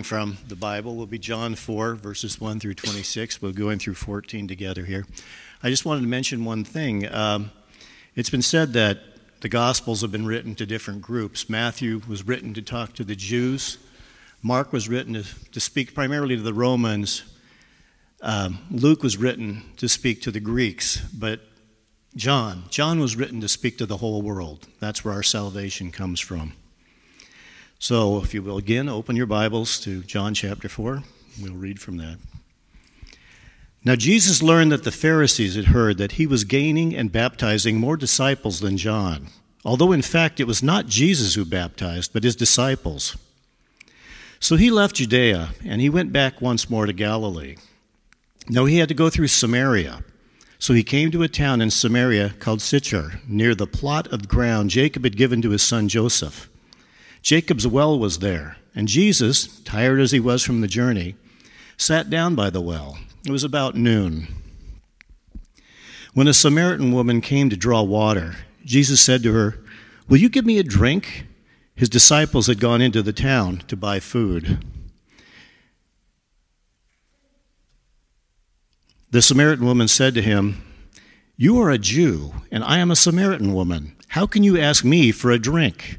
reading from the Bible will be John 4, verses 1 through 26. We'll go in through 14 together here. I just wanted to mention one thing. Um, it's been said that the Gospels have been written to different groups. Matthew was written to talk to the Jews, Mark was written to, to speak primarily to the Romans, um, Luke was written to speak to the Greeks, but John, John was written to speak to the whole world. That's where our salvation comes from. So, if you will again open your Bibles to John chapter 4, we'll read from that. Now, Jesus learned that the Pharisees had heard that he was gaining and baptizing more disciples than John, although in fact it was not Jesus who baptized, but his disciples. So he left Judea and he went back once more to Galilee. Now he had to go through Samaria. So he came to a town in Samaria called Sychar, near the plot of ground Jacob had given to his son Joseph. Jacob's well was there, and Jesus, tired as he was from the journey, sat down by the well. It was about noon. When a Samaritan woman came to draw water, Jesus said to her, Will you give me a drink? His disciples had gone into the town to buy food. The Samaritan woman said to him, You are a Jew, and I am a Samaritan woman. How can you ask me for a drink?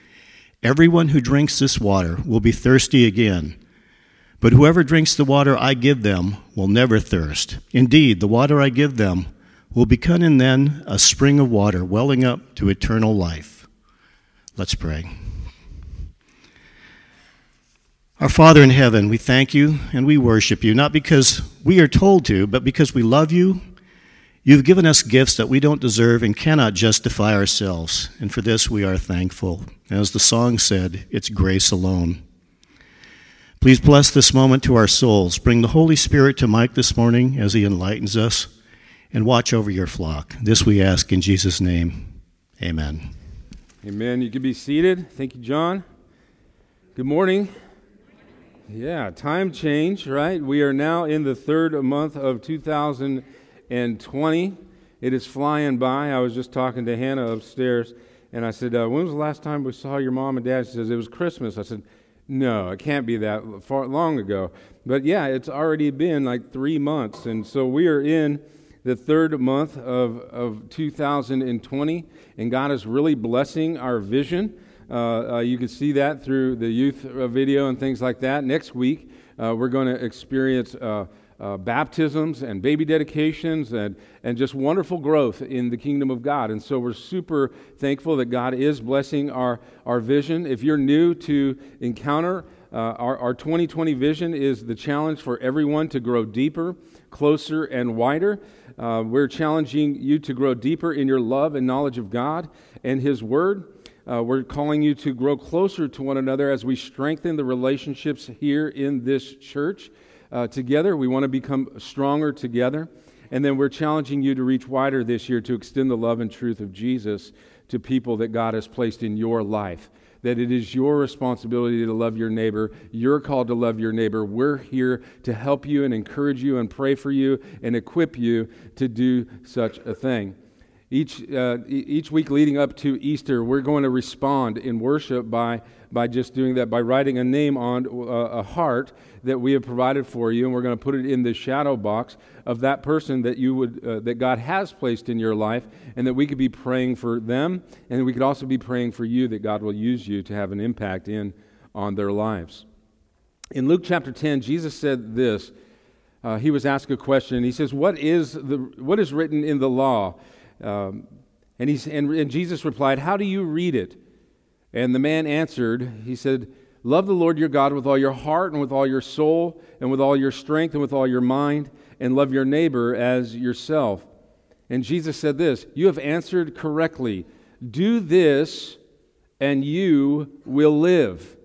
Everyone who drinks this water will be thirsty again. But whoever drinks the water I give them will never thirst. Indeed, the water I give them will become in them a spring of water welling up to eternal life. Let's pray. Our Father in heaven, we thank you and we worship you, not because we are told to, but because we love you. You've given us gifts that we don't deserve and cannot justify ourselves, and for this we are thankful. As the song said, it's grace alone. Please bless this moment to our souls. Bring the Holy Spirit to Mike this morning as he enlightens us, and watch over your flock. This we ask in Jesus' name. Amen. Amen. You can be seated. Thank you, John. Good morning. Yeah, time change, right? We are now in the third month of 2020. It is flying by. I was just talking to Hannah upstairs, and I said, uh, When was the last time we saw your mom and dad? She says, It was Christmas. I said, no, it can't be that far long ago. But yeah, it's already been like three months. And so we are in the third month of, of 2020, and God is really blessing our vision. Uh, uh, you can see that through the youth uh, video and things like that. Next week, uh, we're going to experience uh, baptisms and baby dedications and, and just wonderful growth in the kingdom of God. And so we're super thankful that God is blessing our, our vision. If you're new to Encounter, uh, our, our 2020 vision is the challenge for everyone to grow deeper, closer, and wider. Uh, we're challenging you to grow deeper in your love and knowledge of God and His Word. Uh, we're calling you to grow closer to one another as we strengthen the relationships here in this church uh, together. We want to become stronger together. And then we're challenging you to reach wider this year to extend the love and truth of Jesus to people that God has placed in your life. That it is your responsibility to love your neighbor. You're called to love your neighbor. We're here to help you and encourage you and pray for you and equip you to do such a thing. Each, uh, each week leading up to Easter, we're going to respond in worship by, by just doing that, by writing a name on uh, a heart that we have provided for you, and we're going to put it in the shadow box of that person that you would uh, that God has placed in your life, and that we could be praying for them, and we could also be praying for you that God will use you to have an impact in on their lives. In Luke chapter 10, Jesus said this. Uh, he was asked a question, he says, "What is the what is written in the law?" Um, and, he's, and, and Jesus replied, How do you read it? And the man answered, He said, Love the Lord your God with all your heart and with all your soul and with all your strength and with all your mind, and love your neighbor as yourself. And Jesus said this You have answered correctly. Do this, and you will live.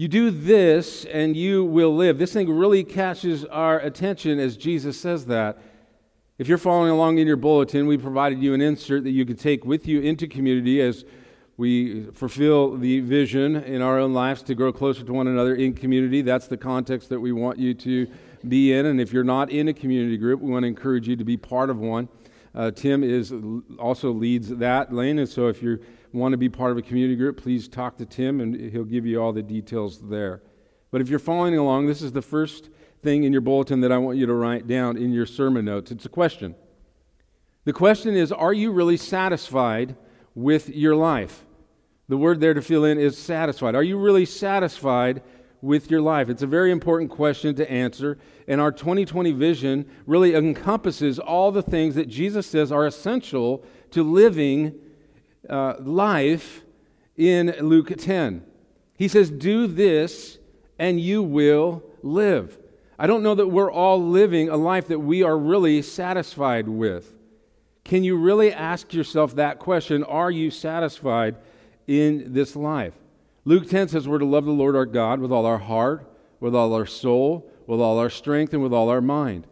You do this and you will live. This thing really catches our attention as Jesus says that. If you're following along in your bulletin, we provided you an insert that you could take with you into community as we fulfill the vision in our own lives to grow closer to one another in community. That's the context that we want you to be in. And if you're not in a community group, we want to encourage you to be part of one. Uh, Tim is also leads that lane, and so if you want to be part of a community group, please talk to Tim, and he'll give you all the details there. But if you're following along, this is the first thing in your bulletin that I want you to write down in your sermon notes. It's a question. The question is Are you really satisfied with your life? The word there to fill in is satisfied. Are you really satisfied with your life? It's a very important question to answer, and our 2020 vision really encompasses all the things that Jesus says are essential to living uh, life in Luke 10. He says, Do this and you will live. I don't know that we're all living a life that we are really satisfied with. Can you really ask yourself that question? Are you satisfied in this life? Luke 10 says we're to love the Lord our God with all our heart, with all our soul, with all our strength, and with all our mind.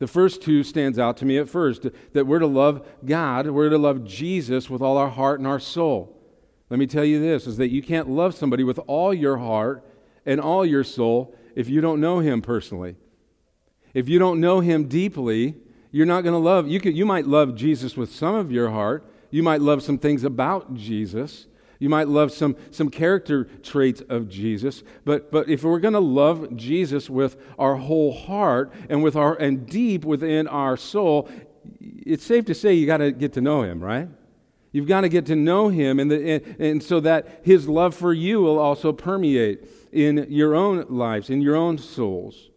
The first two stands out to me at first that we're to love God, we're to love Jesus with all our heart and our soul. Let me tell you this is that you can't love somebody with all your heart and all your soul if you don't know him personally. If you don't know him deeply, you're not going to love. You, could, you might love Jesus with some of your heart. You might love some things about Jesus. You might love some, some character traits of Jesus, but, but if we're going to love Jesus with our whole heart and with our and deep within our soul, it's safe to say you got to get to know him, right? You've got to get to know him, and, the, and, and so that his love for you will also permeate in your own lives, in your own souls.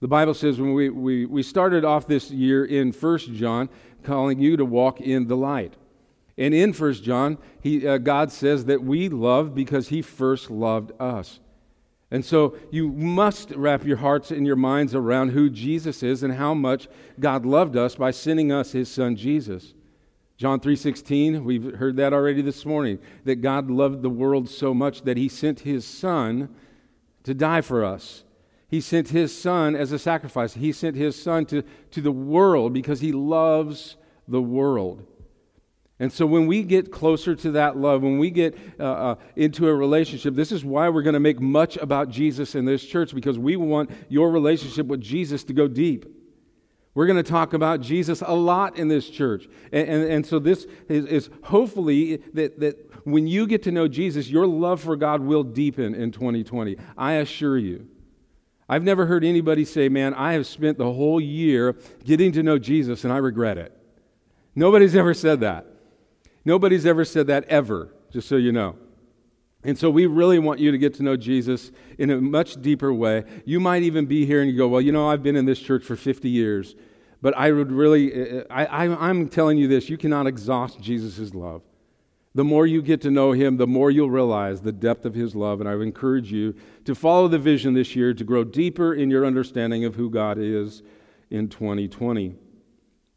The Bible says when we, we, we started off this year in First John, calling you to walk in the light. And in First John, he, uh, God says that we love because he first loved us. And so you must wrap your hearts and your minds around who Jesus is and how much God loved us by sending us his son Jesus. John 3:16, we've heard that already this morning, that God loved the world so much that he sent his son to die for us. He sent his son as a sacrifice. He sent his son to, to the world because he loves the world. And so, when we get closer to that love, when we get uh, uh, into a relationship, this is why we're going to make much about Jesus in this church because we want your relationship with Jesus to go deep. We're going to talk about Jesus a lot in this church. And, and, and so, this is, is hopefully that, that when you get to know Jesus, your love for God will deepen in 2020. I assure you. I've never heard anybody say, Man, I have spent the whole year getting to know Jesus and I regret it. Nobody's ever said that. Nobody's ever said that ever, just so you know. And so we really want you to get to know Jesus in a much deeper way. You might even be here and you go, Well, you know, I've been in this church for 50 years, but I would really, uh, uh, I, I, I'm telling you this, you cannot exhaust Jesus' love. The more you get to know him, the more you'll realize the depth of his love. And I would encourage you to follow the vision this year to grow deeper in your understanding of who God is in 2020.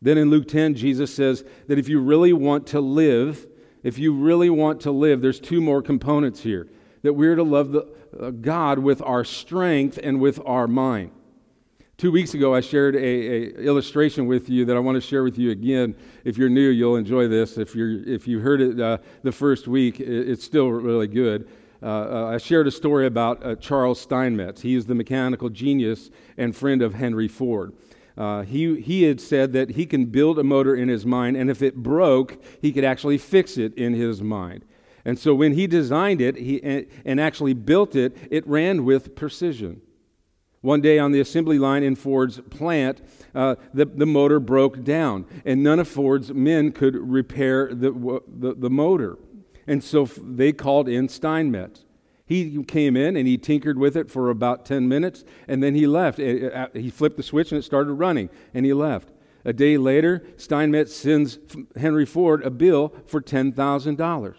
Then in Luke 10, Jesus says that if you really want to live, if you really want to live, there's two more components here. That we're to love the, uh, God with our strength and with our mind. Two weeks ago, I shared a, a, illustration with you that I want to share with you again. If you're new, you'll enjoy this. If you're if you heard it uh, the first week, it, it's still really good. Uh, uh, I shared a story about uh, Charles Steinmetz. He is the mechanical genius and friend of Henry Ford. Uh, he, he had said that he can build a motor in his mind, and if it broke, he could actually fix it in his mind. And so when he designed it he, and actually built it, it ran with precision. One day on the assembly line in Ford's plant, uh, the, the motor broke down, and none of Ford's men could repair the, the, the motor. And so they called in Steinmetz. He came in and he tinkered with it for about 10 minutes and then he left. He flipped the switch and it started running and he left. A day later, Steinmetz sends Henry Ford a bill for $10,000.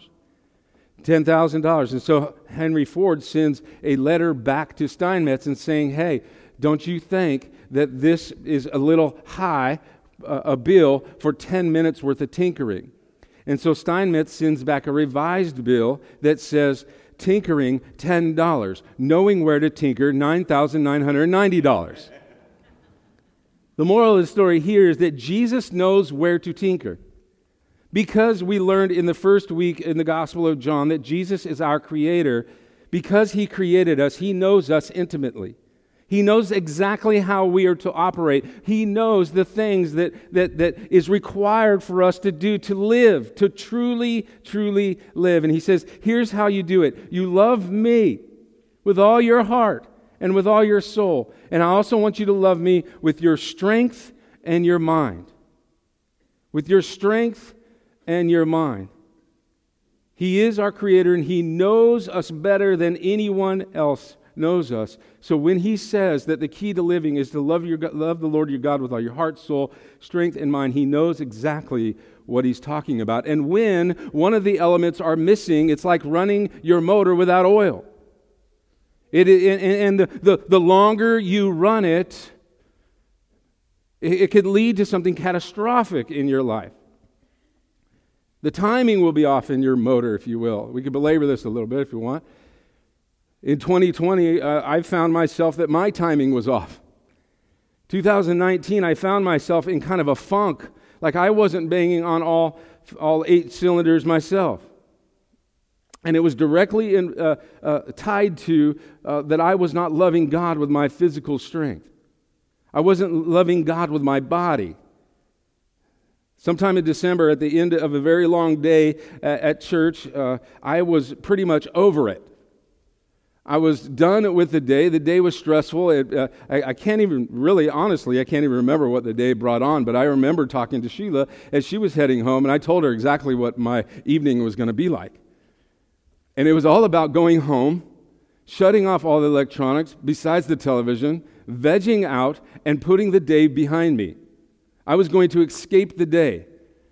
$10,000. And so Henry Ford sends a letter back to Steinmetz and saying, hey, don't you think that this is a little high, uh, a bill for 10 minutes worth of tinkering? And so Steinmetz sends back a revised bill that says tinkering $10, knowing where to tinker $9,990. The moral of the story here is that Jesus knows where to tinker. Because we learned in the first week in the Gospel of John that Jesus is our creator, because he created us, he knows us intimately. He knows exactly how we are to operate. He knows the things that, that, that is required for us to do to live, to truly, truly live. And he says, Here's how you do it you love me with all your heart and with all your soul. And I also want you to love me with your strength and your mind. With your strength and your mind. He is our creator and he knows us better than anyone else knows us. So when he says that the key to living is to love, your, love the Lord your God with all your heart, soul, strength, and mind, he knows exactly what he's talking about. And when one of the elements are missing, it's like running your motor without oil. It, and the, the, the longer you run it, it, it could lead to something catastrophic in your life. The timing will be off in your motor, if you will. We could belabor this a little bit if you want. In 2020, uh, I found myself that my timing was off. 2019, I found myself in kind of a funk, like I wasn't banging on all, all eight cylinders myself. And it was directly in, uh, uh, tied to uh, that I was not loving God with my physical strength. I wasn't loving God with my body. Sometime in December, at the end of a very long day at, at church, uh, I was pretty much over it. I was done with the day. The day was stressful. It, uh, I, I, can't even really, honestly, I can't even remember what the day brought on, but I remember talking to Sheila as she was heading home, and I told her exactly what my evening was going to be like. And it was all about going home, shutting off all the electronics besides the television, vegging out, and putting the day behind me. I was going to escape the day.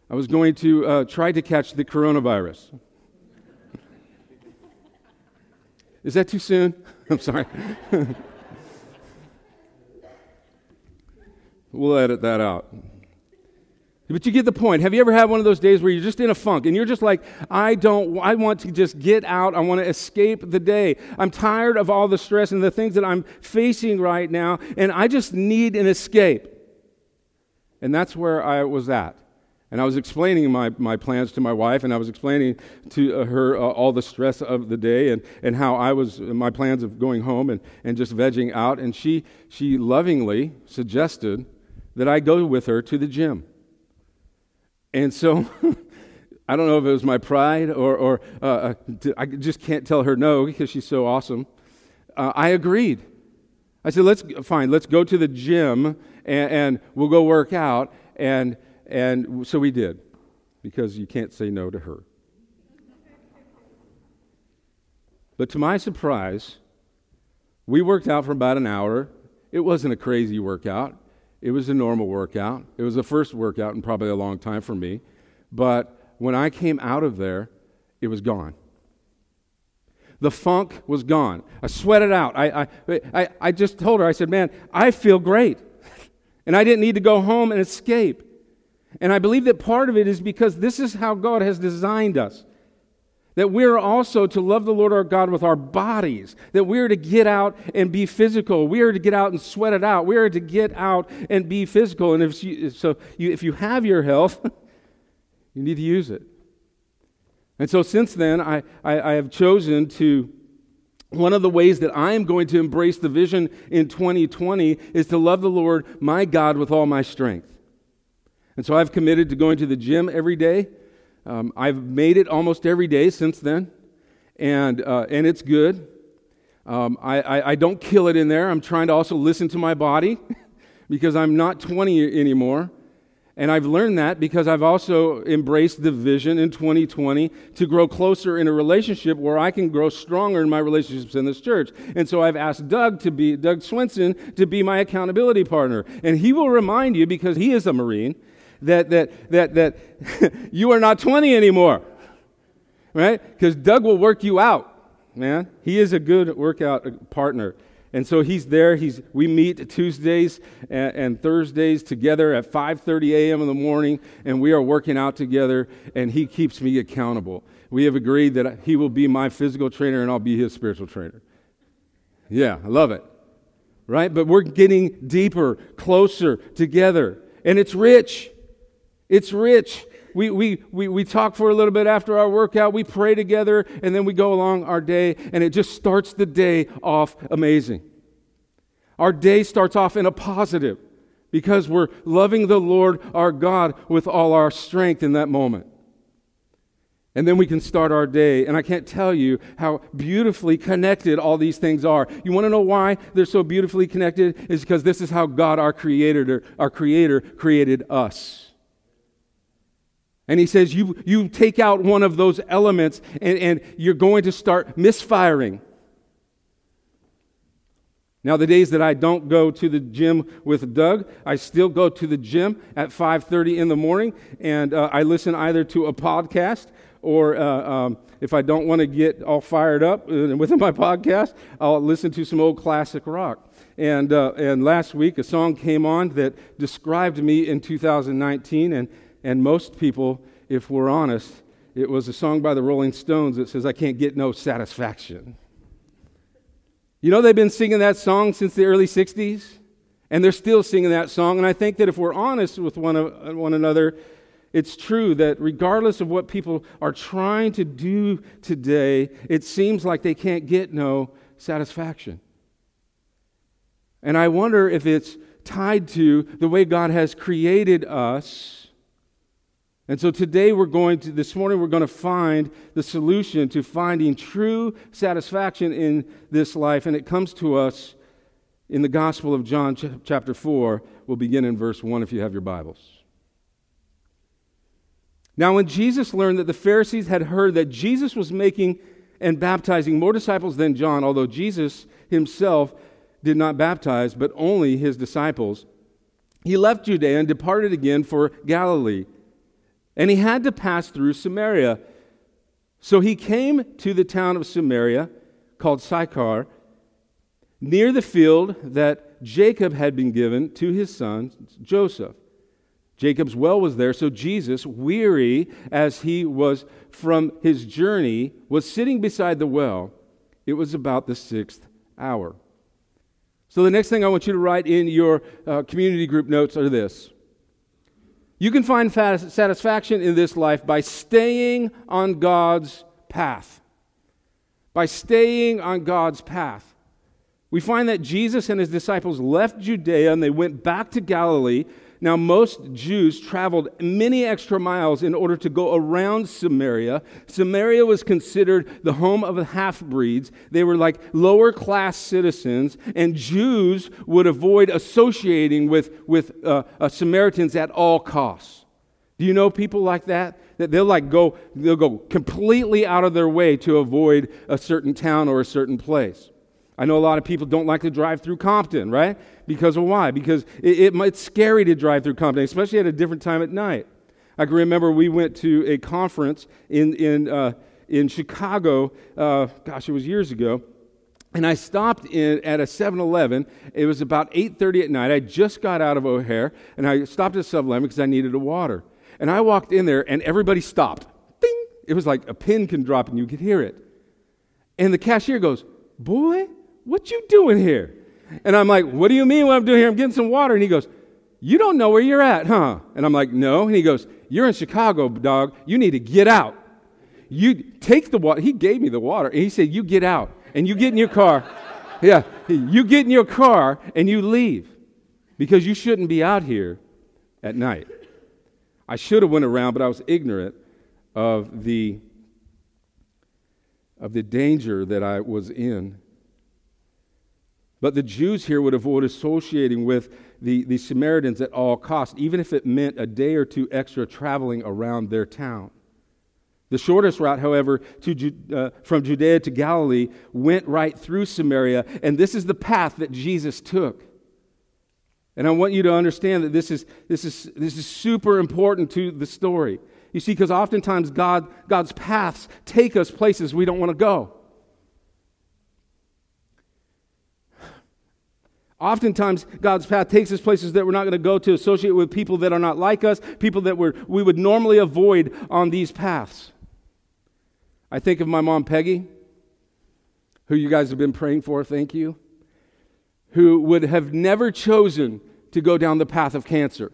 I was going to uh, try to catch the coronavirus. Is that too soon? I'm sorry. we'll edit that out. But you get the point. Have you ever had one of those days where you're just in a funk and you're just like, I don't, I want to just get out. I want to escape the day. I'm tired of all the stress and the things that I'm facing right now, and I just need an escape. And that's where I was at. And I was explaining my, my plans to my wife, and I was explaining to uh, her uh, all the stress of the day and, and how I was, my plans of going home and, and just vegging out. And she, she lovingly suggested that I go with her to the gym. And so I don't know if it was my pride or, or uh, uh I just can't tell her no because she's so awesome. Uh, I agreed. I said, let's, fine, let's go to the gym and, and we'll go work out. And, and so we did because you can't say no to her. But to my surprise, we worked out for about an hour. It wasn't a crazy workout. It was a normal workout. It was the first workout in probably a long time for me. But when I came out of there, it was gone. The funk was gone. I sweated out. I, I, I, I just told her, I said, Man, I feel great. and I didn't need to go home and escape. And I believe that part of it is because this is how God has designed us that we're also to love the Lord our God with our bodies, that we're to get out and be physical. We are to get out and sweat it out. We are to get out and be physical. And if you, so you, if you have your health, you need to use it. And so since then, I, I, I have chosen to one of the ways that I am going to embrace the vision in 2020 is to love the Lord my God with all my strength. And so I've committed to going to the gym every day. Um, I've made it almost every day since then, and, uh, and it's good. Um, I, I, I, don't kill it in there. I'm trying to also listen to my body because I'm not 20 anymore. And I've learned that because I've also embraced the vision in 2020 to grow closer in a relationship where I can grow stronger in my relationships in this church. And so I've asked Doug to be, Doug Swinson, to be my accountability partner. And he will remind you, because he is a Marine, that, that, that, that you are not 20 anymore, right? Because Doug will work you out, man. He is a good workout partner. And so he's there. He's, we meet Tuesdays and, and Thursdays together at 5:30 a.m. in the morning, and we are working out together. And he keeps me accountable. We have agreed that he will be my physical trainer, and I'll be his spiritual trainer. Yeah, I love it. Right? But we're getting deeper, closer together, and it's rich. It's rich we, we, we, we talk for a little bit after our workout, we pray together, and then we go along our day, and it just starts the day off amazing. Our day starts off in a positive because we're loving the Lord our God with all our strength in that moment. And then we can start our day. And I can't tell you how beautifully connected all these things are. You want to know why they're so beautifully connected? Is because this is how God, our creator, our creator, created us. And he says, you, you take out one of those elements and, and you're going to start misfiring. Now, the days that I don't go to the gym with Doug, I still go to the gym at 5.30 in the morning, and uh, I listen either to a podcast or uh, um, if I don't want to get all fired up uh, with my podcast, I'll listen to some old classic rock. And, uh, and last week, a song came on that described me in 2019, and and most people, if we're honest, it was a song by the Rolling Stones that says, I can't get no satisfaction. You know, they've been singing that song since the early 60s, and they're still singing that song. And I think that if we're honest with one, one another, it's true that regardless of what people are trying to do today, it seems like they can't get no satisfaction. And I wonder if it's tied to the way God has created us and so today we're going to, this morning, we're going to find the solution to finding true satisfaction in this life. And it comes to us in the Gospel of John, ch- chapter 4. We'll begin in verse 1 if you have your Bibles. Now, when Jesus learned that the Pharisees had heard that Jesus was making and baptizing more disciples than John, although Jesus himself did not baptize, but only his disciples, he left Judea and departed again for Galilee and he had to pass through Samaria. So he came to the town of Samaria called Sychar, near the field that Jacob had been given to his son Joseph. Jacob's well was there, so Jesus, weary as he was from his journey, was sitting beside the well. It was about the sixth hour. So, the next thing I want you to write in your uh, community group notes are this you can find satisfaction in this life by staying on God's path. By staying on God's path. We find that Jesus and his disciples left Judea and they went back to Galilee now, most Jews traveled many extra miles in order to go around Samaria. Samaria was considered the home of half breeds. They were like lower class citizens, and Jews would avoid associating with, with uh, uh, Samaritans at all costs. Do you know people like that? That they'll like go, they'll go completely out of their way to avoid a certain town or a certain place. I know a lot of people don't like to drive through Compton, right? Because of why? Because it, it, it's scary to drive through Compton, especially at a different time at night. I can remember we went to a conference in, in, uh, in Chicago, uh, gosh, it was years ago, and I stopped in at a 7-Eleven. It was about 8.30 at night. I just got out of O'Hare, and I stopped at 7-Eleven because I needed a water. And I walked in there, and everybody stopped. Ding! It was like a pin can drop, and you could hear it. And the cashier goes, boy, what you doing here? And I'm like, What do you mean what I'm doing here? I'm getting some water. And he goes, You don't know where you're at, huh? And I'm like, No. And he goes, You're in Chicago, dog. You need to get out. You take the water. He gave me the water. And he said, You get out. And you get in your car. yeah. You get in your car and you leave. Because you shouldn't be out here at night. I should have went around, but I was ignorant of the of the danger that I was in. But the Jews here would avoid associating with the, the Samaritans at all costs, even if it meant a day or two extra traveling around their town. The shortest route, however, to, uh, from Judea to Galilee went right through Samaria, and this is the path that Jesus took. And I want you to understand that this is, this is, this is super important to the story. You see, because oftentimes God, God's paths take us places we don't want to go. Oftentimes, God's path takes us places that we're not going to go to, associate with people that are not like us, people that we're, we would normally avoid on these paths. I think of my mom, Peggy, who you guys have been praying for, thank you, who would have never chosen to go down the path of cancer.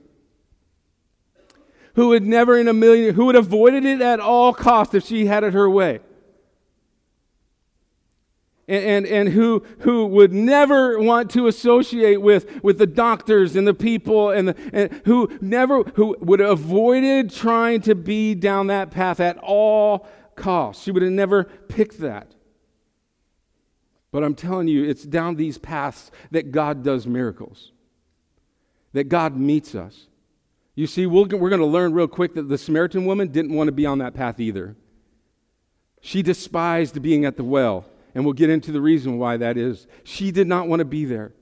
Who would never in a million, who would have avoided it at all costs if she had it her way and, and, and, who, who would never want to associate with, with the doctors and the people and, the, and who never who would have avoided trying to be down that path at all costs. She would have never picked that. But i'm telling you it's down these paths that god does miracles that god meets us. You see we we are going to learn real quick that the samaritan woman didn't want to be on that path either. She despised being at the well and we'll get into the reason why that is. She did not want to be there.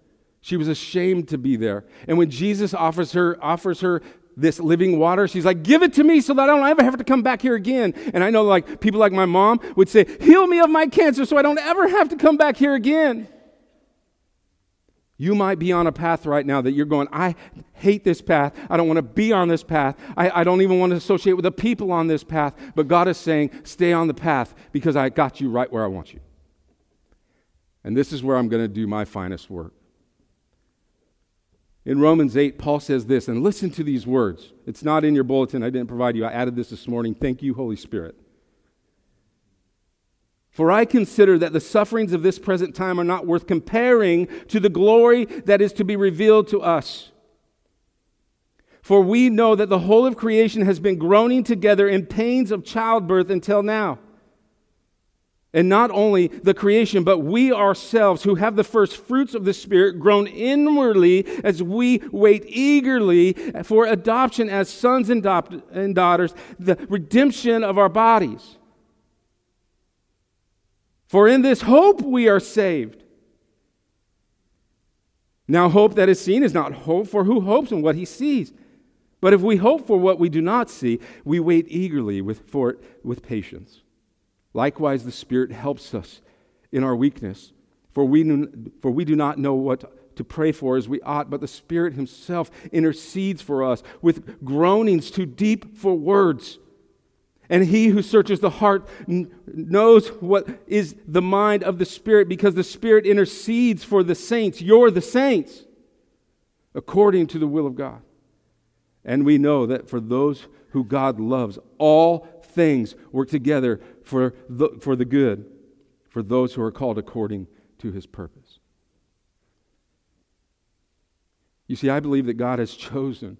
She was ashamed to be there. And when Jesus offers her, offers her this living water, she's like, Give it to me so that I don't ever have to come back here again. And I know like people like my mom would say, Heal me of my cancer so I don't ever have to come back here again. You might be on a path right now that you're going, I hate this path. I don't want to be on this path. I, I, don't even want to associate with the people on this path. But God is saying, stay on the path because I got you right where I want you. And this is where I'm going to do my finest work. In Romans 8, Paul says this, and listen to these words. It's not in your bulletin. I didn't provide you. I added this this morning. Thank you, Holy Spirit. For I consider that the sufferings of this present time are not worth comparing to the glory that is to be revealed to us. For we know that the whole of creation has been groaning together in pains of childbirth until now. And not only the creation, but we ourselves who have the first fruits of the Spirit groan inwardly as we wait eagerly for adoption as sons and, and daughters, the redemption of our bodies. For in this hope we are saved. Now, hope that is seen is not hope, for who hopes in what he sees? But if we hope for what we do not see, we wait eagerly with, for it with patience. Likewise, the Spirit helps us in our weakness, for we, for we do not know what to pray for as we ought, but the Spirit Himself intercedes for us with groanings too deep for words. And he who searches the heart knows what is the mind of the Spirit because the Spirit intercedes for the saints. You're the saints according to the will of God. And we know that for those who God loves, all things work together for the, for the good, for those who are called according to his purpose. You see, I believe that God has chosen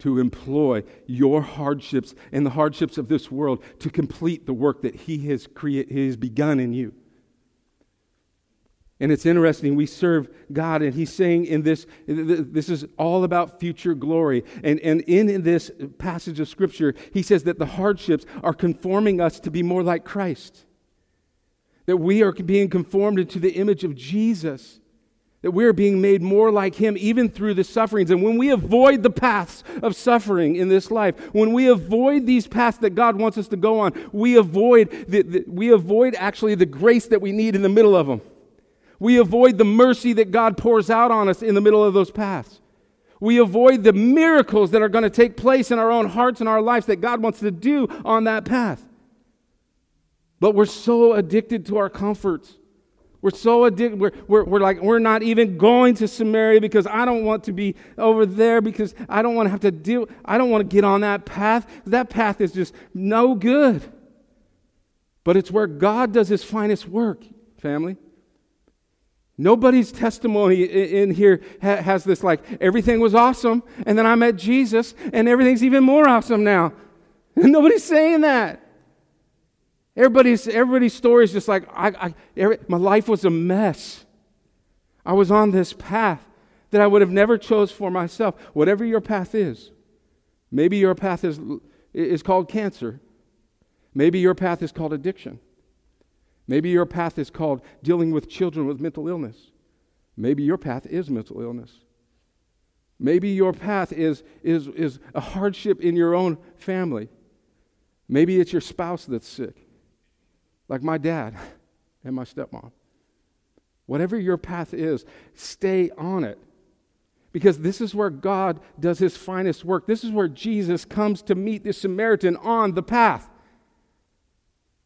to employ your hardships and the hardships of this world to complete the work that he has, create, he has begun in you. And it's interesting, we serve God, and He's saying in this, this is all about future glory. And, and in this passage of Scripture, He says that the hardships are conforming us to be more like Christ. That we are being conformed into the image of Jesus. That we are being made more like Him even through the sufferings. And when we avoid the paths of suffering in this life, when we avoid these paths that God wants us to go on, we avoid, the, the, we avoid actually the grace that we need in the middle of them. We avoid the mercy that God pours out on us in the middle of those paths. We avoid the miracles that are going to take place in our own hearts and our lives that God wants to do on that path. But we're so addicted to our comforts. We're so addicted. We're, we're, we're like, we're not even going to Samaria because I don't want to be over there because I don't want to have to deal. I don't want to get on that path. That path is just no good. But it's where God does his finest work, family. Nobody's testimony in here has this like, everything was awesome, and then I met Jesus, and everything's even more awesome now. Nobody's saying that. Everybody's, everybody's story is just like, I, I every, my life was a mess. I was on this path that I would have never chose for myself. Whatever your path is, maybe your path is, is called cancer. Maybe your path is called addiction. Maybe your path is called dealing with children with mental illness. Maybe your path is mental illness. Maybe your path is, is, is a hardship in your own family. Maybe it's your spouse that's sick, like my dad and my stepmom. Whatever your path is, stay on it. Because this is where God does his finest work. This is where Jesus comes to meet the Samaritan on the path.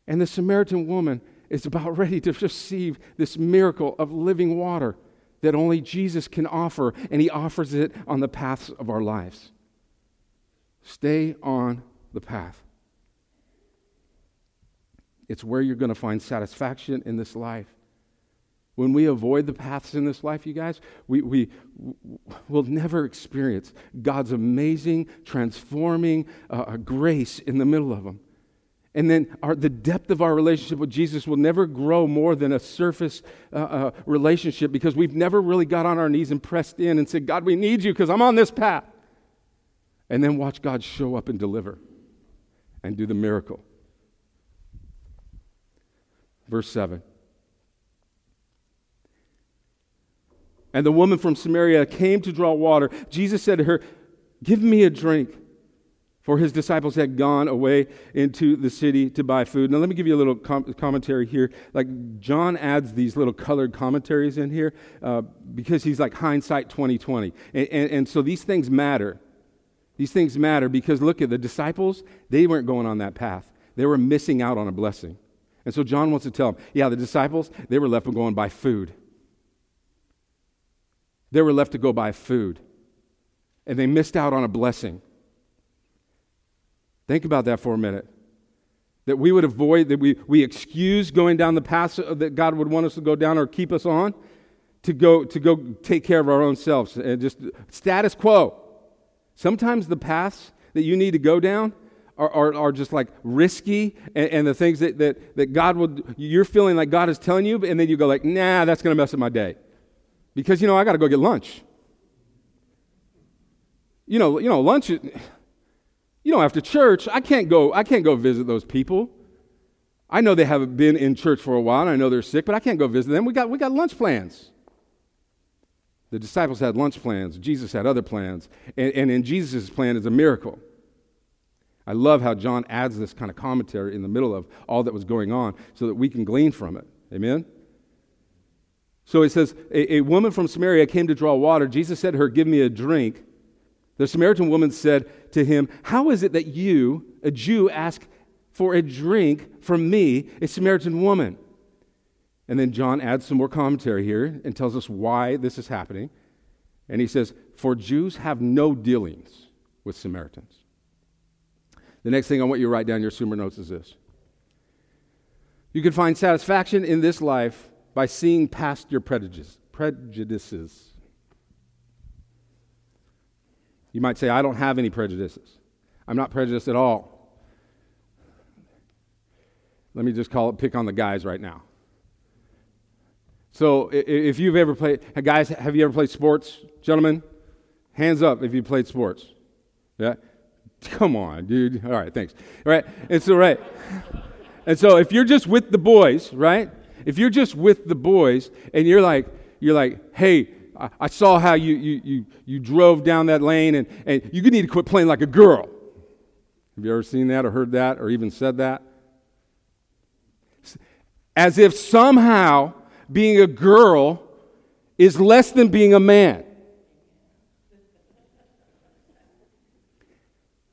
And the Samaritan woman is about ready to receive this miracle of living water that only Jesus can offer, and he offers it on the paths of our lives. Stay on the path. It's where you're going to find satisfaction in this life. When we avoid the paths in this life, you guys, we, we will never experience God's amazing, transforming uh, grace in the middle of them. And then our, the depth of our relationship with Jesus will never grow more than a surface uh, uh, relationship because we've never really got on our knees and pressed in and said, God, we need you because I'm on this path. And then watch God show up and deliver and do the miracle. Verse 7. And the woman from Samaria came to draw water. Jesus said to her, Give me a drink. For his disciples had gone away into the city to buy food. Now, let me give you a little com- commentary here. Like, John adds these little colored commentaries in here uh, because he's like hindsight 2020. And, and, and so these things matter. These things matter because look at the disciples, they weren't going on that path, they were missing out on a blessing. And so John wants to tell them, yeah, the disciples, they were left to go and buy food. They were left to go buy food. And they missed out on a blessing. Think about that for a minute. That we would avoid, that we, we excuse going down the path that God would want us to go down or keep us on to go, to go take care of our own selves and just status quo. Sometimes the paths that you need to go down are, are, are just like risky and, and, the things that, that, that God would, you're feeling like God is telling you, and then you go like, nah, that's going to mess up my day. Because, you know, I got to go get lunch. You know, you know, lunch, you know, after church, I can't go, I can't go visit those people. I know they haven't been in church for a while, and I know they're sick, but I can't go visit them. We got, we got lunch plans. The disciples had lunch plans. Jesus had other plans. And, and in Jesus' plan is a miracle. I love how John adds this kind of commentary in the middle of all that was going on so that we can glean from it. Amen? So he says, a, a, woman from Samaria came to draw water. Jesus said to her, Give me a drink. The Samaritan woman said to him, How is it that you, a Jew, ask for a drink from me, a Samaritan woman? And then John adds some more commentary here and tells us why this is happening. And he says, For Jews have no dealings with Samaritans. The next thing I want you to write down your Sumer notes is this. You can find satisfaction in this life by seeing past your prejudices. prejudices. You might say, I don't have any prejudices. I'm not prejudiced at all. Let me just call it pick on the guys right now. So, if you've ever played, guys, have you ever played sports, gentlemen? Hands up if you played sports. Yeah? Come on, dude. All right, thanks. All right, and so, right. And so, if you're just with the boys, right? If you're just with the boys and you're like, you're like, hey, I, I saw how you, you, you, you drove down that lane and, and you need to quit playing like a girl. Have you ever seen that or heard that or even said that? As if somehow being a girl is less than being a man.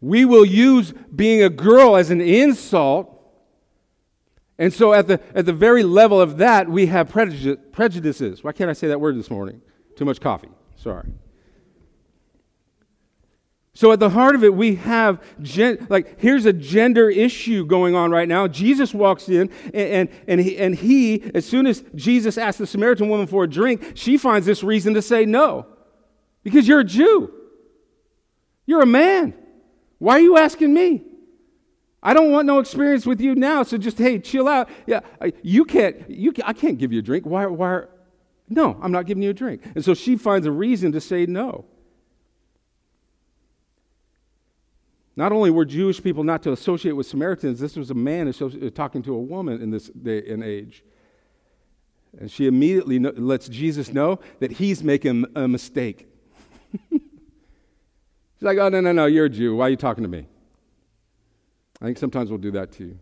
We will use being a girl as an insult and so, at the, at the very level of that, we have prejudices. Why can't I say that word this morning? Too much coffee. Sorry. So, at the heart of it, we have, gen- like, here's a gender issue going on right now. Jesus walks in, and, and, and, he, and he, as soon as Jesus asks the Samaritan woman for a drink, she finds this reason to say no. Because you're a Jew, you're a man. Why are you asking me? I don't want no experience with you now, so just hey, chill out. Yeah, you can't. You, I can't give you a drink. Why? Why? No, I'm not giving you a drink. And so she finds a reason to say no. Not only were Jewish people not to associate with Samaritans, this was a man uh, talking to a woman in this day and age. And she immediately lets Jesus know that he's making a mistake. She's like, oh, no, no, no, you're a Jew. Why are you talking to me? I think sometimes we'll do that too.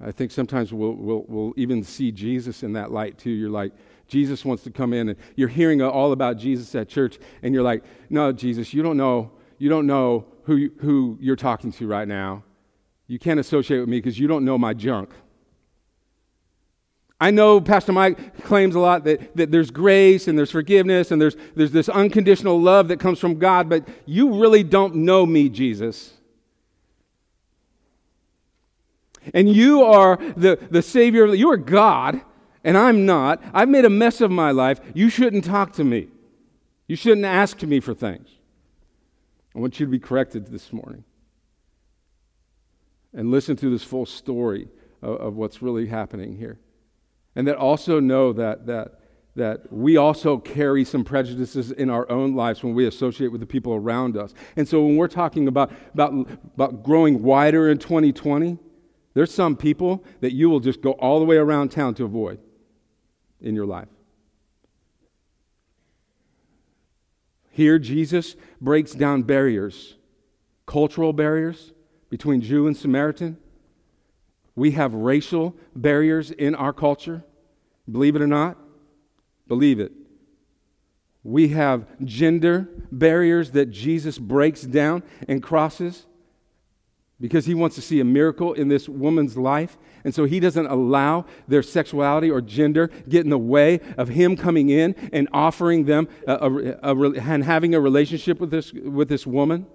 I think sometimes we'll, we'll, we'll even see Jesus in that light too. You're like, Jesus wants to come in, and you're hearing all about Jesus at church, and you're like, no, Jesus, you don't know, you don't know who, you, who you're talking to right now. You can't associate with me because you don't know my junk. I know Pastor Mike claims a lot that, that there's grace and there's forgiveness and there's, there's this unconditional love that comes from God, but you really don't know me, Jesus. And you are the, the Savior, you are God, and I'm not. I've made a mess of my life. You shouldn't talk to me. You shouldn't ask me for things. I want you to be corrected this morning and listen to this full story of, of what's really happening here. And that also know that, that, that we also carry some prejudices in our own lives when we associate with the people around us. And so when we're talking about, about, about growing wider in 2020, there's some people that you will just go all the way around town to avoid in your life. Here, Jesus breaks down barriers, cultural barriers between Jew and Samaritan. We have racial barriers in our culture. Believe it or not, believe it. We have gender barriers that Jesus breaks down and crosses because he wants to see a miracle in this woman's life. And so he doesn't allow their sexuality or gender get in the way of him coming in and offering them a, a, a, and having a relationship with this, with this woman.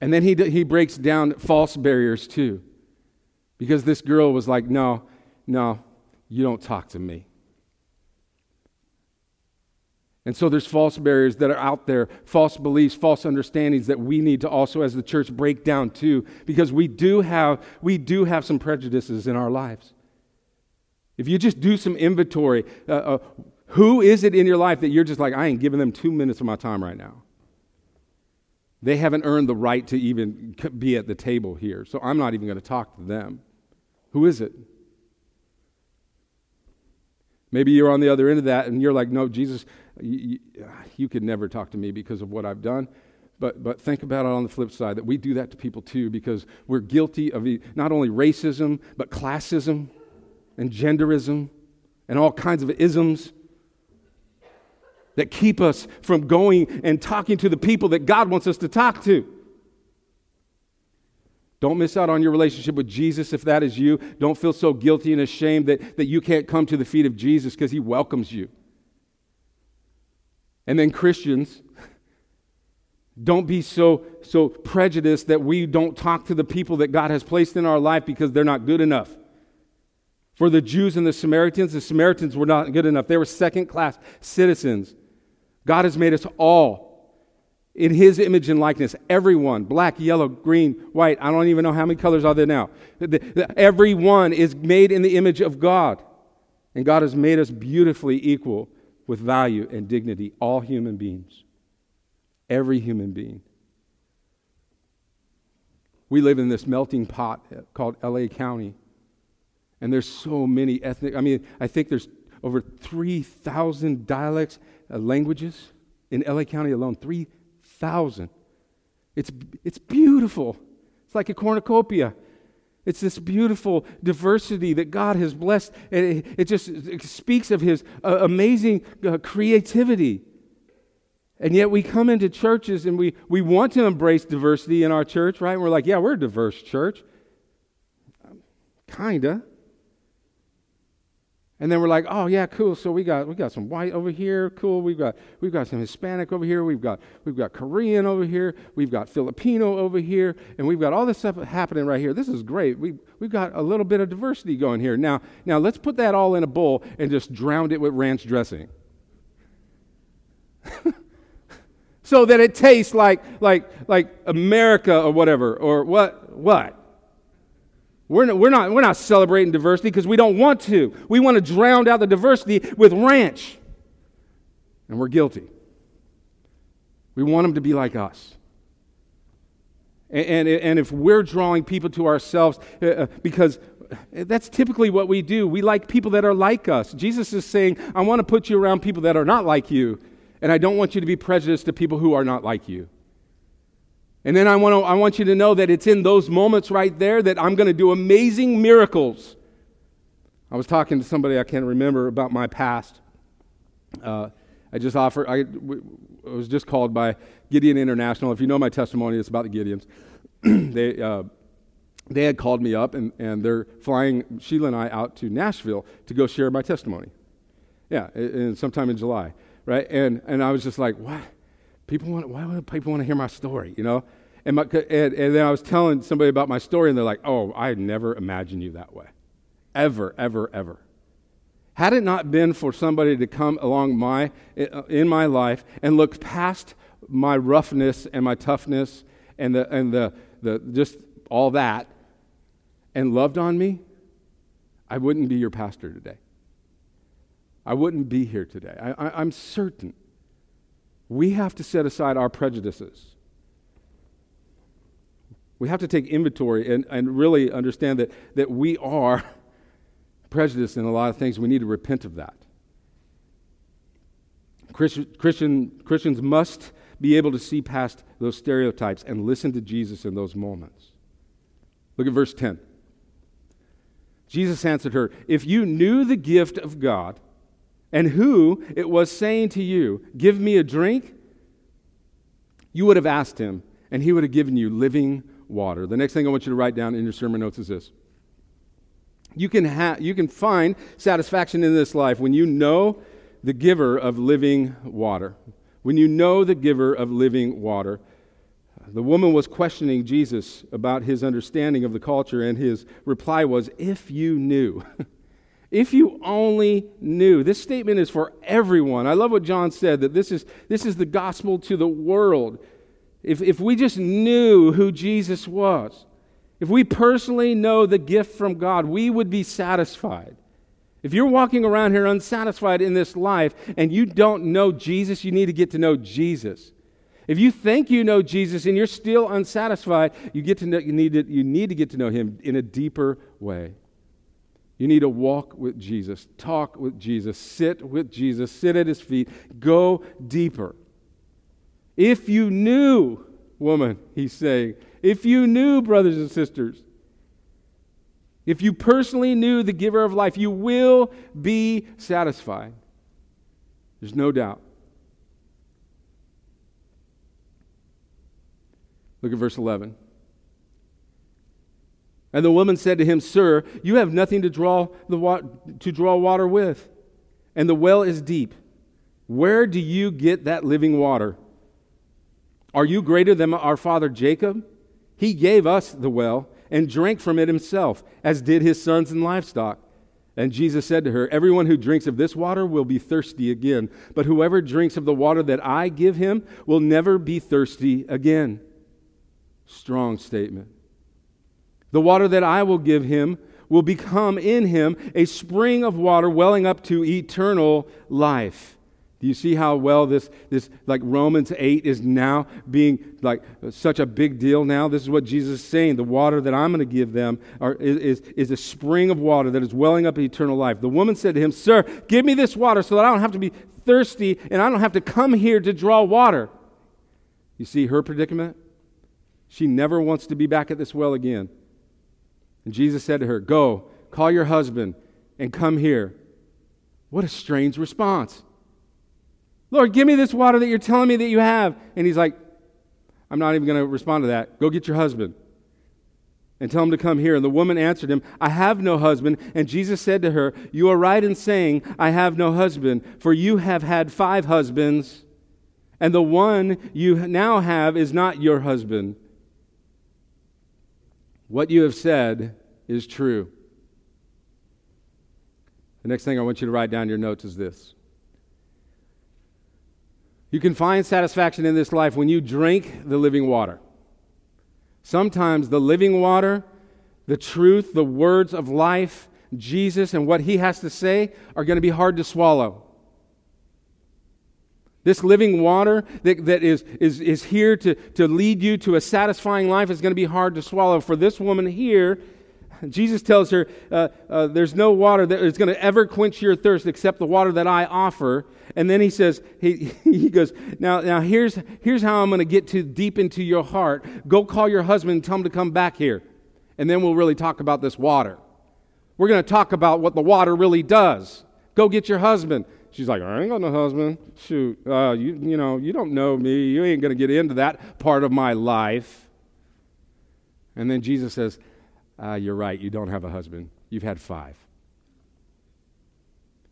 And then he, he breaks down false barriers too. Because this girl was like, No, no, you don't talk to me. And so there's false barriers that are out there, false beliefs, false understandings that we need to also as the church break down too because we do have we do have some prejudices in our lives. If you just do some inventory, uh, uh, who is it in your life that you're just like I ain't giving them 2 minutes of my time right now? They haven't earned the right to even be at the table here. So I'm not even going to talk to them. Who is it? Maybe you're on the other end of that and you're like, no, Jesus, you, you could never talk to me because of what I've done. But, but think about it on the flip side that we do that to people too because we're guilty of not only racism, but classism and genderism and all kinds of isms that keep us from going and talking to the people that God wants us to talk to. Don't miss out on your relationship with Jesus if that is you. Don't feel so guilty and ashamed that, that you can't come to the feet of Jesus because he welcomes you. And then Christians, don't be so, so prejudiced that we don't talk to the people that God has placed in our life because they're not good enough. For the Jews and the Samaritans, the Samaritans were not good enough. They were second class citizens. God has made us all in his image and likeness. Everyone, black, yellow, green, white, I don't even know how many colors are there now. Everyone is made in the image of God. And God has made us beautifully equal with value and dignity, all human beings. Every human being. We live in this melting pot called LA County. And there's so many ethnic, I mean, I think there's over 3,000 dialects, uh, languages in LA County alone. 3,000 thousand. It's, it's beautiful. It's like a cornucopia. It's this beautiful diversity that God has blessed. And it, it just it speaks of His uh, amazing uh, creativity. And yet we come into churches and we, we want to embrace diversity in our church, right? And we're like, yeah, we're a diverse church. Kinda. And then we're like, oh yeah, cool. So we got we got some white over here, cool. We've got we've got some Hispanic over here. We've got we've got Korean over here. We've got Filipino over here, and we've got all this stuff happening right here. This is great. We we've got a little bit of diversity going here. Now now let's put that all in a bowl and just drown it with ranch dressing. so that it tastes like like like America or whatever or what what we're not, we're not, we're not celebrating diversity because we don't want to. We want to drown out the diversity with ranch. And we're guilty. We want them to be like us. And, and, and if we're drawing people to ourselves, uh, uh because that's typically what we do, we like people that are like us. Jesus is saying, I want to put you around people that are not like you, and I don't want you to be prejudiced to people who are not like you. And then I want, to, I want you to know that it's in those moments right there that I'm going to do amazing miracles. I was talking to somebody I can't remember about my past. Uh, I just offered, I, I, was just called by Gideon International. If you know my testimony, it's about the Gideons. they, uh, they had called me up and, and they're flying Sheila and I out to Nashville to go share my testimony. Yeah, and sometime in July, right? And, and I was just like, what? People want, why would people want to hear my story, you know? And, my, and, and then I was telling somebody about my story, and they're like, oh, I never imagined you that way. Ever, ever, ever. Had it not been for somebody to come along my, uh, in my life and look past my roughness and my toughness and, the, and the, the, just all that and loved on me, I wouldn't be your pastor today. I wouldn't be here today. I, am certain. We have to set aside our prejudices. We have to take inventory and, and really understand that, that we are prejudiced in a lot of things. We need to repent of that. Christian, Christian, Christians must be able to see past those stereotypes and listen to Jesus in those moments. Look at verse 10. Jesus answered her, If you knew the gift of God and who it was saying to you, Give me a drink, you would have asked him, and he would have given you living water. The next thing I want you to write down in your sermon notes is this. You can, ha- you can find satisfaction in this life when you know the giver of living water. When you know the giver of living water. The woman was questioning Jesus about his understanding of the culture, and his reply was, If you knew. if you only knew. This statement is for everyone. I love what John said that this is, this is the gospel to the world. If, if we just knew who Jesus was, if we personally know the gift from God, we would be satisfied. If you're walking around here unsatisfied in this life and you don't know Jesus, you need to get to know Jesus. If you think you know Jesus and you're still unsatisfied, you, get to know, you, need to, you need to get to know him in a deeper way. You need to walk with Jesus, talk with Jesus, sit with Jesus, sit at his feet, go deeper. If you knew, woman, he's saying, if you knew, brothers and sisters, if you personally knew the giver of life, you will be satisfied. There's no doubt. Look at verse 11. And the woman said to him, Sir, you have nothing to draw, the wa- to draw water with, and the well is deep. Where do you get that living water? Are you greater than our father Jacob? He gave us the well and drank from it himself, as did his sons and livestock. And Jesus said to her, Everyone who drinks of this water will be thirsty again, but whoever drinks of the water that I give him will never be thirsty again. Strong statement. The water that I will give him will become in him a spring of water welling up to eternal life. Do you see how well this, this like Romans 8 is now being like such a big deal now? This is what Jesus is saying. The water that I'm going to give them are, is, is a spring of water that is welling up eternal life. The woman said to him, Sir, give me this water so that I don't have to be thirsty and I don't have to come here to draw water. You see her predicament? She never wants to be back at this well again. And Jesus said to her, Go, call your husband and come here. What a strange response. Lord, give me this water that you're telling me that you have. And he's like, I'm not even going to respond to that. Go get your husband and tell him to come here. And the woman answered him, I have no husband. And Jesus said to her, You are right in saying, I have no husband, for you have had five husbands, and the one you now have is not your husband. What you have said is true. The next thing I want you to write down your notes is this you can find satisfaction in this life when you drink the living water. Sometimes the living water, the truth, the words of life, Jesus and what he has to say are going to be hard to swallow. This living water that, that is, is, is here to, to lead you to a satisfying life is going to be hard to swallow. For this woman here, Jesus tells her, uh, uh, There's no water that is going to ever quench your thirst except the water that I offer. And then he says, He, he goes, Now, now here's, here's how I'm going to get to deep into your heart. Go call your husband and tell him to come back here. And then we'll really talk about this water. We're going to talk about what the water really does. Go get your husband. She's like, I ain't got no husband. Shoot, uh, you, you know, you don't know me. You ain't going to get into that part of my life. And then Jesus says, uh, You're right. You don't have a husband. You've had five.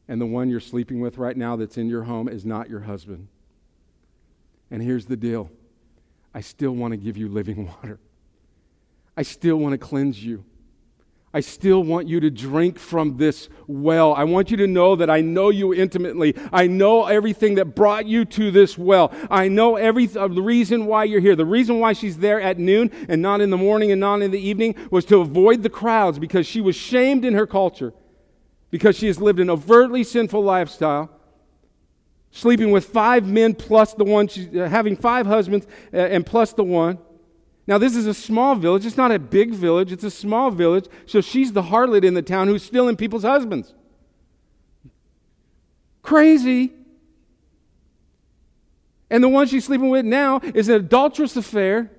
And the one you're sleeping with right now that's in your home is not your husband. And here's the deal I still want to give you living water, I still want to cleanse you. I still want you to drink from this well. I want you to know that I know you intimately. I know everything that brought you to this well. I know every uh, the reason why you're here. The reason why she's there at noon and not in the morning and not in the evening was to avoid the crowds because she was shamed in her culture because she has lived an overtly sinful lifestyle sleeping with five men plus the one she's uh, having five husbands uh, and plus the one now, this is a small village. It's not a big village, it's a small village. So she's the harlot in the town who's stealing people's husbands. Crazy. And the one she's sleeping with now is an adulterous affair.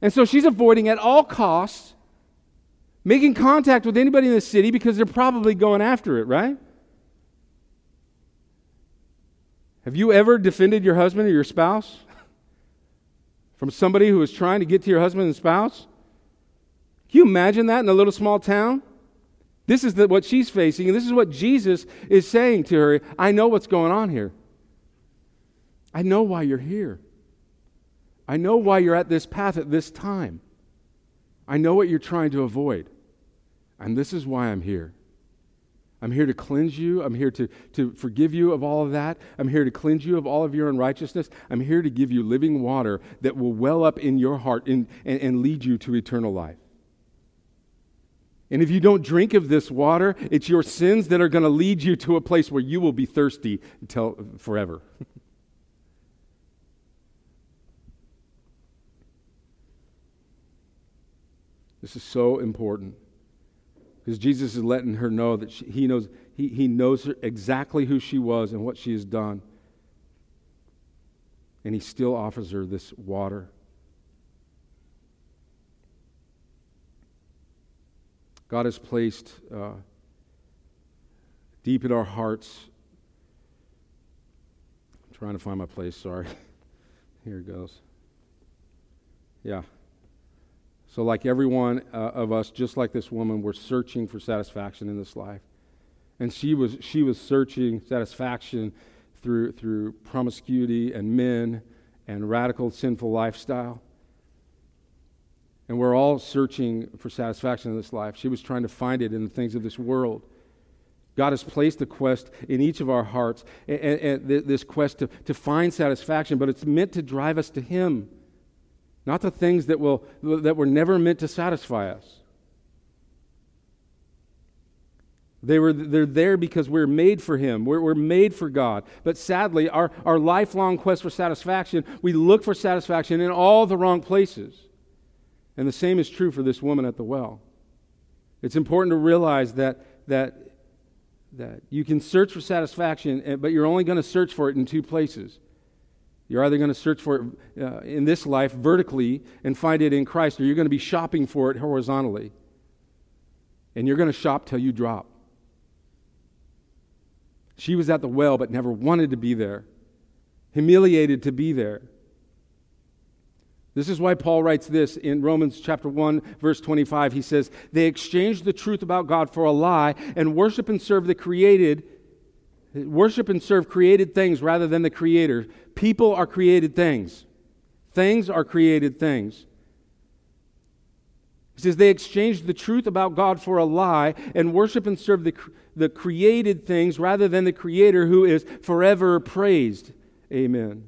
And so she's avoiding at all costs making contact with anybody in the city because they're probably going after it, right? Have you ever defended your husband or your spouse? From somebody who is trying to get to your husband and spouse? Can you imagine that in a little small town? This is the, what she's facing, and this is what Jesus is saying to her. I know what's going on here. I know why you're here. I know why you're at this path at this time. I know what you're trying to avoid. And this is why I'm here. I'm here to cleanse you. I'm here to, to forgive you of all of that. I'm here to cleanse you of all of your unrighteousness. I'm here to give you living water that will well up in your heart and, and, and lead you to eternal life. And if you don't drink of this water, it's your sins that are going to lead you to a place where you will be thirsty until forever. this is so important because Jesus is letting her know that she, he knows he, he knows exactly who she was and what she has done. And he still offers her this water. God has placed uh, deep in our hearts. I'm trying to find my place, sorry. Here it goes. Yeah. So, like every one uh, of us, just like this woman, we're searching for satisfaction in this life. And she was, she was searching satisfaction through, through promiscuity and men and radical sinful lifestyle. And we're all searching for satisfaction in this life. She was trying to find it in the things of this world. God has placed a quest in each of our hearts, and, and, and this quest to, to find satisfaction, but it's meant to drive us to Him not the things that, will, that were never meant to satisfy us. They were, they're there because we're made for Him. We're, we're made for God. But sadly, our, our lifelong quest for satisfaction, we look for satisfaction in all the wrong places. And the same is true for this woman at the well. It's important to realize that, that, that you can search for satisfaction, eh, but you're only going to search for it in two places you're either going to search for it uh, in this life vertically and find it in Christ, or you're going to be shopping for it horizontally. And you're going to shop till you drop. She was at the well but never wanted to be there, humiliated to be there. This is why Paul writes this in Romans chapter 1 verse 25. He says, "They exchanged the truth about God for a lie and worship and serve the created worship and serve created things rather than the creator People are created things, things are created things. He says they exchanged the truth about God for a lie and worship and serve the, the created things rather than the Creator who is forever praised. Amen.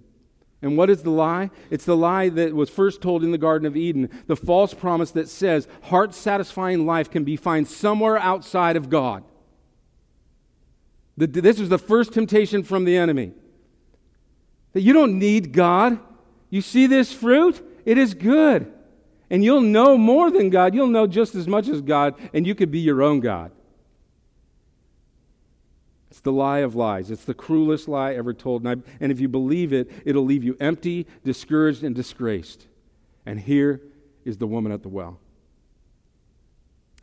And what is the lie? It's the lie that was first told in the Garden of Eden, the false promise that says heart satisfying life can be found somewhere outside of God. This was the first temptation from the enemy. That you don't need God. You see this fruit? It is good. And you'll know more than God. You'll know just as much as God, and you could be your own God. It's the lie of lies. It's the cruelest lie ever told. And, I, and, if you believe it, it'll leave you empty, discouraged, and disgraced. And here is the woman at the well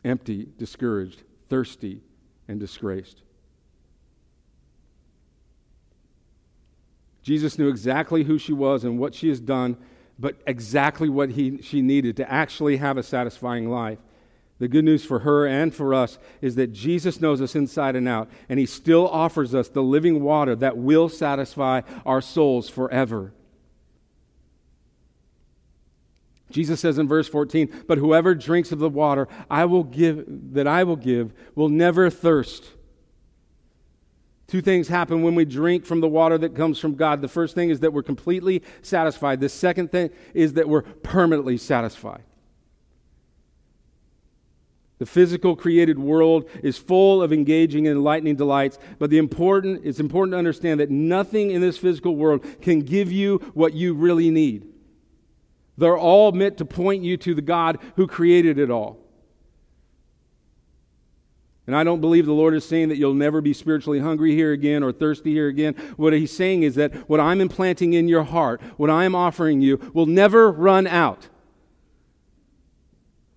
empty, discouraged, thirsty, and disgraced. Jesus knew exactly who she was and what she has done, but exactly what he, she needed to actually have a satisfying life. The good news for her and for us is that Jesus knows us inside and out, and he still offers us the living water that will satisfy our souls forever. Jesus says in verse 14, "But whoever drinks of the water I will give that I will give will never thirst." Two things happen when we drink from the water that comes from God. The first thing is that we're completely satisfied. The second thing is that we're permanently satisfied. The physical created world is full of engaging and enlightening delights, but the important, it's important to understand that nothing in this physical world can give you what you really need. They're all meant to point you to the God who created it all. And I don't believe the Lord is saying that you'll never be spiritually hungry here again or thirsty here again. What He's saying is that what I'm implanting in your heart, what I'm offering you, will never run out.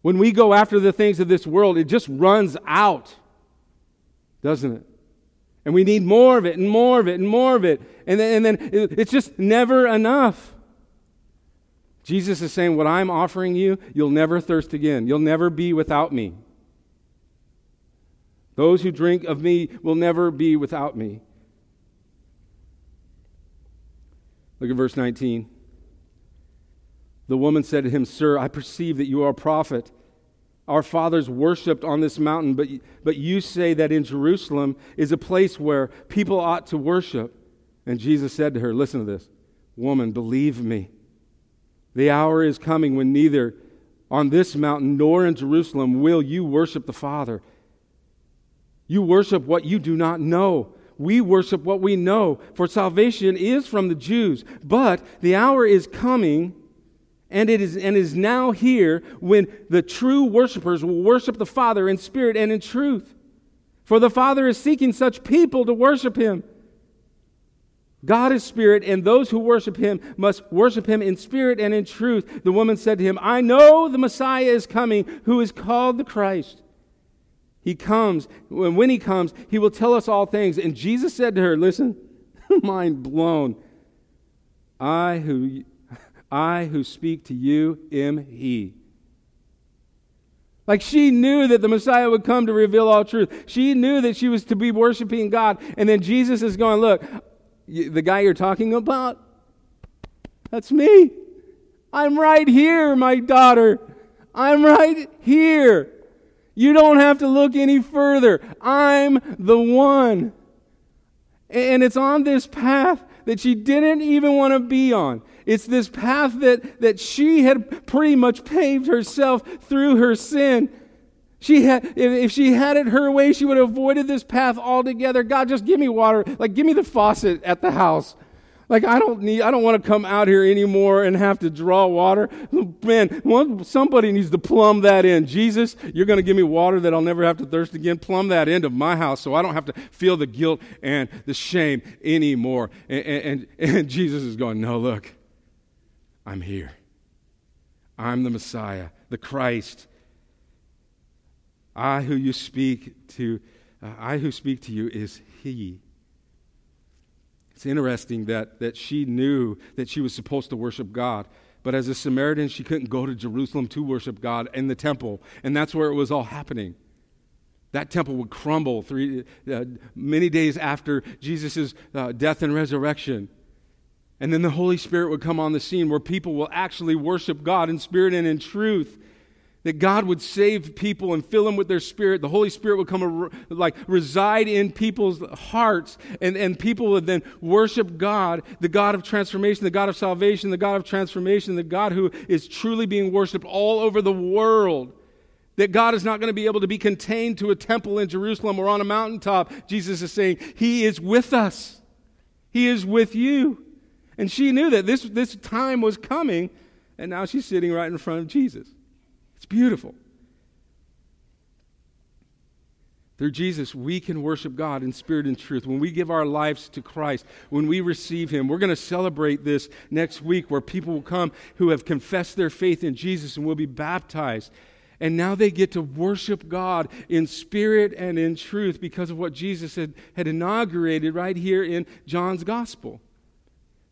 When we go after the things of this world, it just runs out, doesn't it? And we need more of it and more of it and more of it. And then, and then it's just never enough. Jesus is saying, What I'm offering you, you'll never thirst again. You'll never be without me. Those who drink of me will never be without me. Look at verse 19. The woman said to him, Sir, I perceive that you are a prophet. Our fathers worshipped on this mountain, but, but you say that in Jerusalem is a place where people ought to worship. And Jesus said to her, Listen to this, woman, believe me. The hour is coming when neither on this mountain nor in Jerusalem will you worship the Father. You worship what you do not know. We worship what we know, for salvation is from the Jews. But the hour is coming and it is, and is now here when the true worshipers will worship the Father in spirit and in truth. For the Father is seeking such people to worship Him. God is spirit, and those who worship Him must worship Him in spirit and in truth. The woman said to him, I know the Messiah is coming, who is called the Christ. He comes, and when He comes, He will tell us all things. And Jesus said to her, Listen, mind blown. I who I who speak to you am He. Like she knew that the Messiah would come to reveal all truth. She knew that she was to be worshiping God. And then Jesus is going, Look, the guy you're talking about, that's me. I'm right here, my daughter. I'm right here. You don't have to look any further. I'm the one. And it's on this path that she didn't even want to be on. It's this path that, that she had pretty much paved herself through her sin. She had, if she had it her way, she would have avoided this path altogether. God, just give me water. Like, give me the faucet at the house. Like, I don't need, I don't want to come out here anymore and have to draw water. Man, somebody needs to plumb that in. Jesus, you're going to give me water that I'll never have to thirst again. Plumb that into my house so I don't have to feel the guilt and the shame anymore. And, and, and Jesus is going, no, look, I'm here. I'm the Messiah, the Christ. I who you speak to, uh, I who speak to you is He. It's interesting that, that she knew that she was supposed to worship God. But as a Samaritan, she couldn't go to Jerusalem to worship God in the temple. And that's where it was all happening. That temple would crumble three, uh, many days after Jesus' uh, death and resurrection. And then the Holy Spirit would come on the scene where people will actually worship God in spirit and in truth. That God would save people and fill them with their spirit. The Holy Spirit would come like reside in people's hearts, and, and people would then worship God, the God of transformation, the God of salvation, the God of transformation, the God who is truly being worshiped all over the world. That God is not going to be able to be contained to a temple in Jerusalem or on a mountaintop. Jesus is saying, He is with us, He is with you. And she knew that this, this time was coming, and now she's sitting right in front of Jesus. It's beautiful. Through Jesus, we can worship God in spirit and truth. When we give our lives to Christ, when we receive Him, we're going to celebrate this next week where people will come who have confessed their faith in Jesus and will be baptized. And now they get to worship God in spirit and in truth because of what Jesus had, had inaugurated right here in John's Gospel.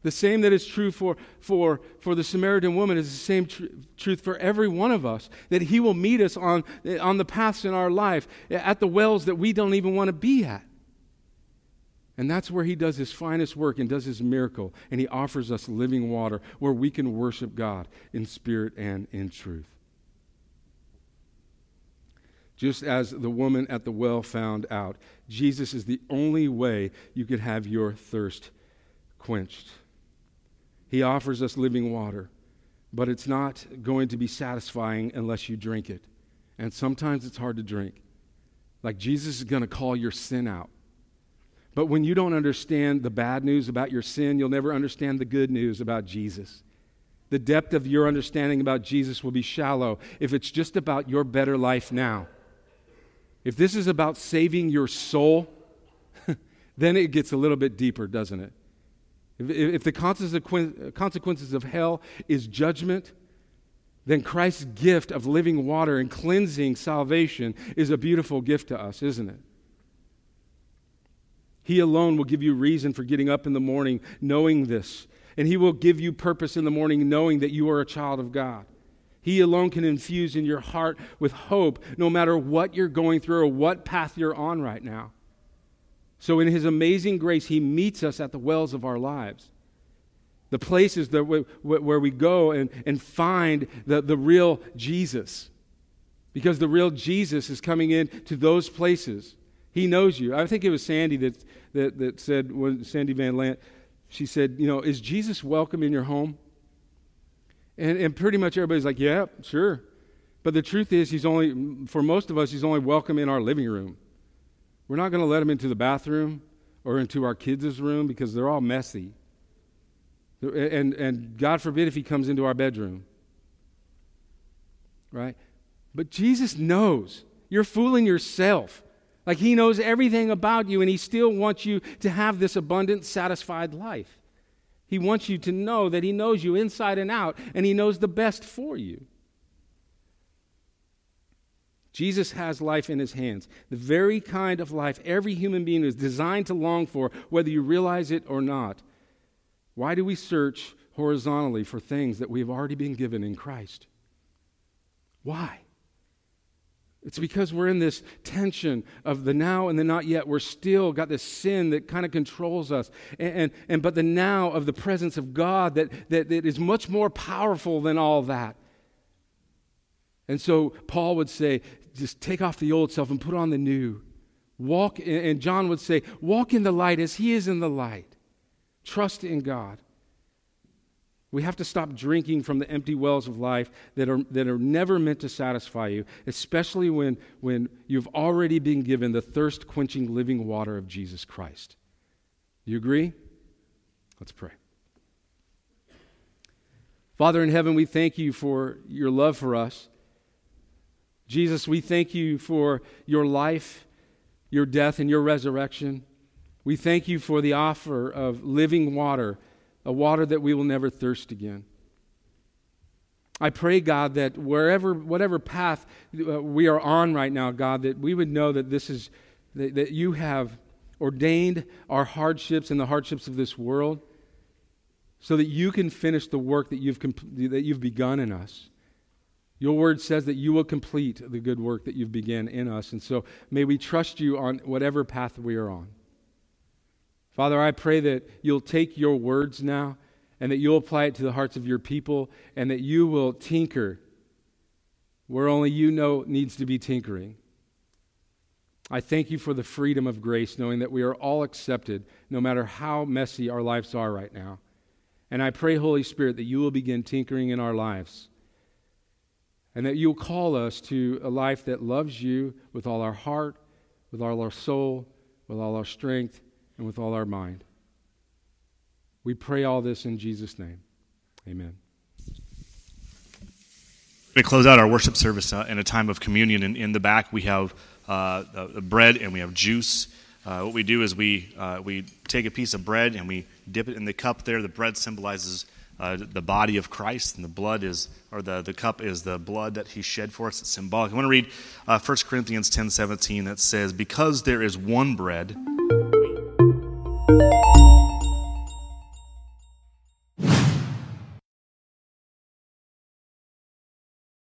The same that is true for, for, for the Samaritan woman is the same tr- truth for every one of us. That He will meet us on, on the paths in our life, at the wells that we don't even want to be at. And that's where He does His finest work and does His miracle. And He offers us living water where we can worship God in spirit and in truth. Just as the woman at the well found out, Jesus is the only way you could have your thirst quenched. He offers us living water, but it's not going to be satisfying unless you drink it. And sometimes it's hard to drink. Like Jesus is going to call your sin out. But when you don't understand the bad news about your sin, you'll never understand the good news about Jesus. The depth of your understanding about Jesus will be shallow if it's just about your better life now. If this is about saving your soul, then it gets a little bit deeper, doesn't it? If, if the consequences of hell is judgment, then Christ's gift of living water and cleansing salvation is a beautiful gift to us, isn't it? He alone will give you reason for getting up in the morning knowing this. And He will give you purpose in the morning knowing that you are a child of God. He alone can infuse in your heart with hope no matter what you're going through or what path you're on right now. So, in His amazing grace, He meets us at the wells of our lives. The places that we, where we go and, and find the, the real Jesus. Because the real Jesus is coming in to those places. He knows you. I think it was Sandy that, that, that said, when Sandy Van Lant, she said, You know, is Jesus welcome in your home? And, and pretty much everybody's like, Yeah, sure. But the truth is, he's only, for most of us, he's only welcome in our living room. We're not going to let them into the bathroom or into our kids' room because they're all messy. And, and God forbid if he comes into our bedroom. Right? But Jesus knows. You're fooling yourself. Like he knows everything about you, and he still wants you to have this abundant, satisfied life. He wants you to know that he knows you inside and out, and he knows the best for you. Jesus has life in his hands, the very kind of life every human being is designed to long for, whether you realize it or not. Why do we search horizontally for things that we have already been given in Christ? Why? It's because we're in this tension of the now and the not yet. We're still got this sin that kind of controls us. And, and, and, but the now of the presence of God that, that, that is much more powerful than all that. And so Paul would say, just take off the old self and put on the new. Walk, and John would say, walk in the light as he is in the light. Trust in God. We have to stop drinking from the empty wells of life that are, that are never meant to satisfy you, especially when, when you've already been given the thirst quenching living water of Jesus Christ. You agree? Let's pray. Father in heaven, we thank you for your love for us. Jesus, we thank you for your life, your death, and your resurrection. We thank you for the offer of living water, a water that we will never thirst again. I pray, God, that wherever, whatever path uh, we are on right now, God, that we would know that this is, that, that you have ordained our hardships and the hardships of this world so that you can finish the work that you've, that you've begun in us. Your word says that you will complete the good work that you've begun in us. And so may we trust you on whatever path we are on. Father, I pray that you'll take your words now and that you'll apply it to the hearts of your people and that you will tinker where only you know needs to be tinkering. I thank you for the freedom of grace, knowing that we are all accepted no matter how messy our lives are right now. And I pray, Holy Spirit, that you will begin tinkering in our lives and that you'll call us to a life that loves you with all our heart, with all our soul, with all our strength, and with all our mind. We pray all this in Jesus' name. Amen. We're going to close out our worship service uh, in a time of communion. In, in the back, we have uh, the bread and we have juice. Uh, what we do is we, uh, we take a piece of bread and we dip it in the cup there. The bread symbolizes uh, the body of Christ, and the blood is, or the, the cup is the blood that he shed for us. It's symbolic. I want to read uh, 1 Corinthians ten seventeen that says, Because there is one bread.